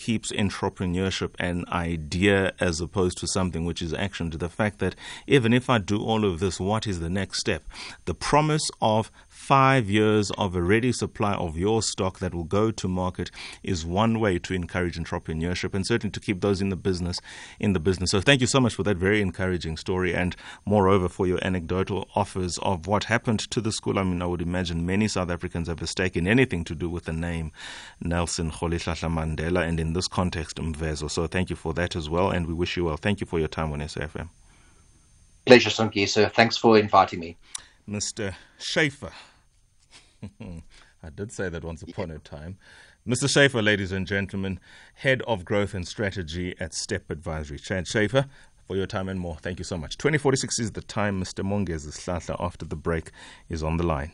keeps entrepreneurship an idea as opposed to something which is action, to the fact that even if I do all of this, what is the next step? The promise of five years of a ready supply of your stock that will go to market is one way to encourage entrepreneurship and certainly to keep those in the business in the business. So thank you so much for that very encouraging story and moreover for your anecdotal offers of what happened to the school. I mean, I would imagine many South Africans have a stake in anything to do with the name Nelson Rolihlahla Mandela and in this context Mvezo. So thank you for that as well and we wish you well. Thank you for your time on SAFM. Pleasure, Sonky, sir. Thanks for inviting me. Mr. Schaefer. I did say that once upon a time. Mr. Schaefer, ladies and gentlemen, Head of Growth and Strategy at Step Advisory. Chad Schaefer, for your time and more. Thank you so much. 2046 is the time. Mr. Mongez Slahla, after the break, is on the line.